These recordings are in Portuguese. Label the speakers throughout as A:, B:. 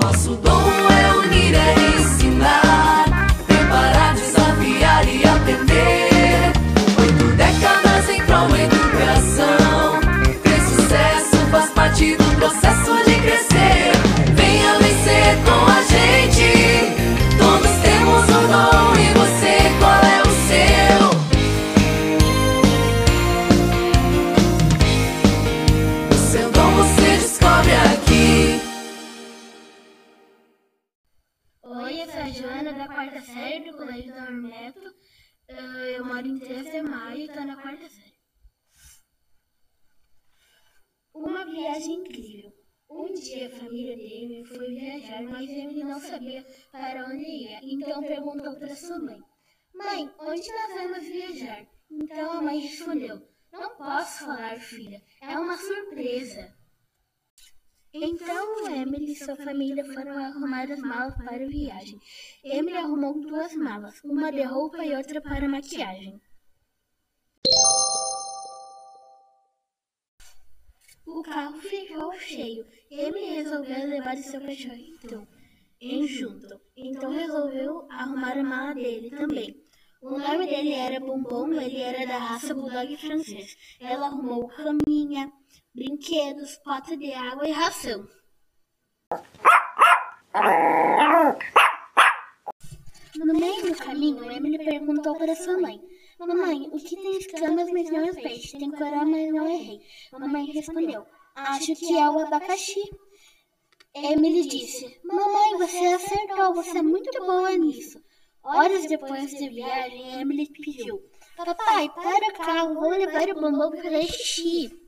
A: Nosso dom é unir, é ensinar, preparar, desafiar e aprender. Oito décadas em prol educação. Ter sucesso faz parte do processo
B: quarta série do Colégio do Armeto. Eu moro em 13 de maio e estou na quarta série. Uma viagem incrível. Um dia a família dele foi viajar, mas ele não sabia para onde ia. Então perguntou para sua mãe: Mãe, onde nós vamos viajar? Então a mãe respondeu: Não posso falar, filha. É uma surpresa. Então Emily e sua família foram arrumar as malas para a viagem. Emily arrumou duas malas, uma de roupa e outra para maquiagem. O carro ficou cheio. Emily resolveu levar seu cachorro em junto. Então resolveu arrumar a mala dele também. O nome dele era Bombom, ele era da raça Bulldog francês. Ela arrumou caminha, brinquedos, pota de água e ração. No meio do caminho, Emily perguntou para sua mãe: Mamãe, o que tem escamas, mas não é peixe? Tem coral, mas não é rei. Mamãe respondeu: Acho que é o abacaxi. Emily disse: Mamãe, você acertou, você é muito boa nisso. Horas depois da viagem, Emily pediu: Papai, para o carro, vou levar o bombom para fazer xixi.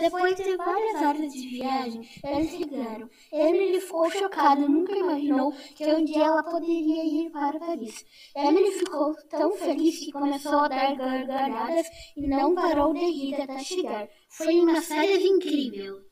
B: Depois de várias horas de viagem, eles chegaram. Emily ficou chocada, nunca imaginou que um dia ela poderia ir para Paris. Emily ficou tão feliz que começou a dar gargalhadas e não parou de rir até chegar. Foi uma série incrível.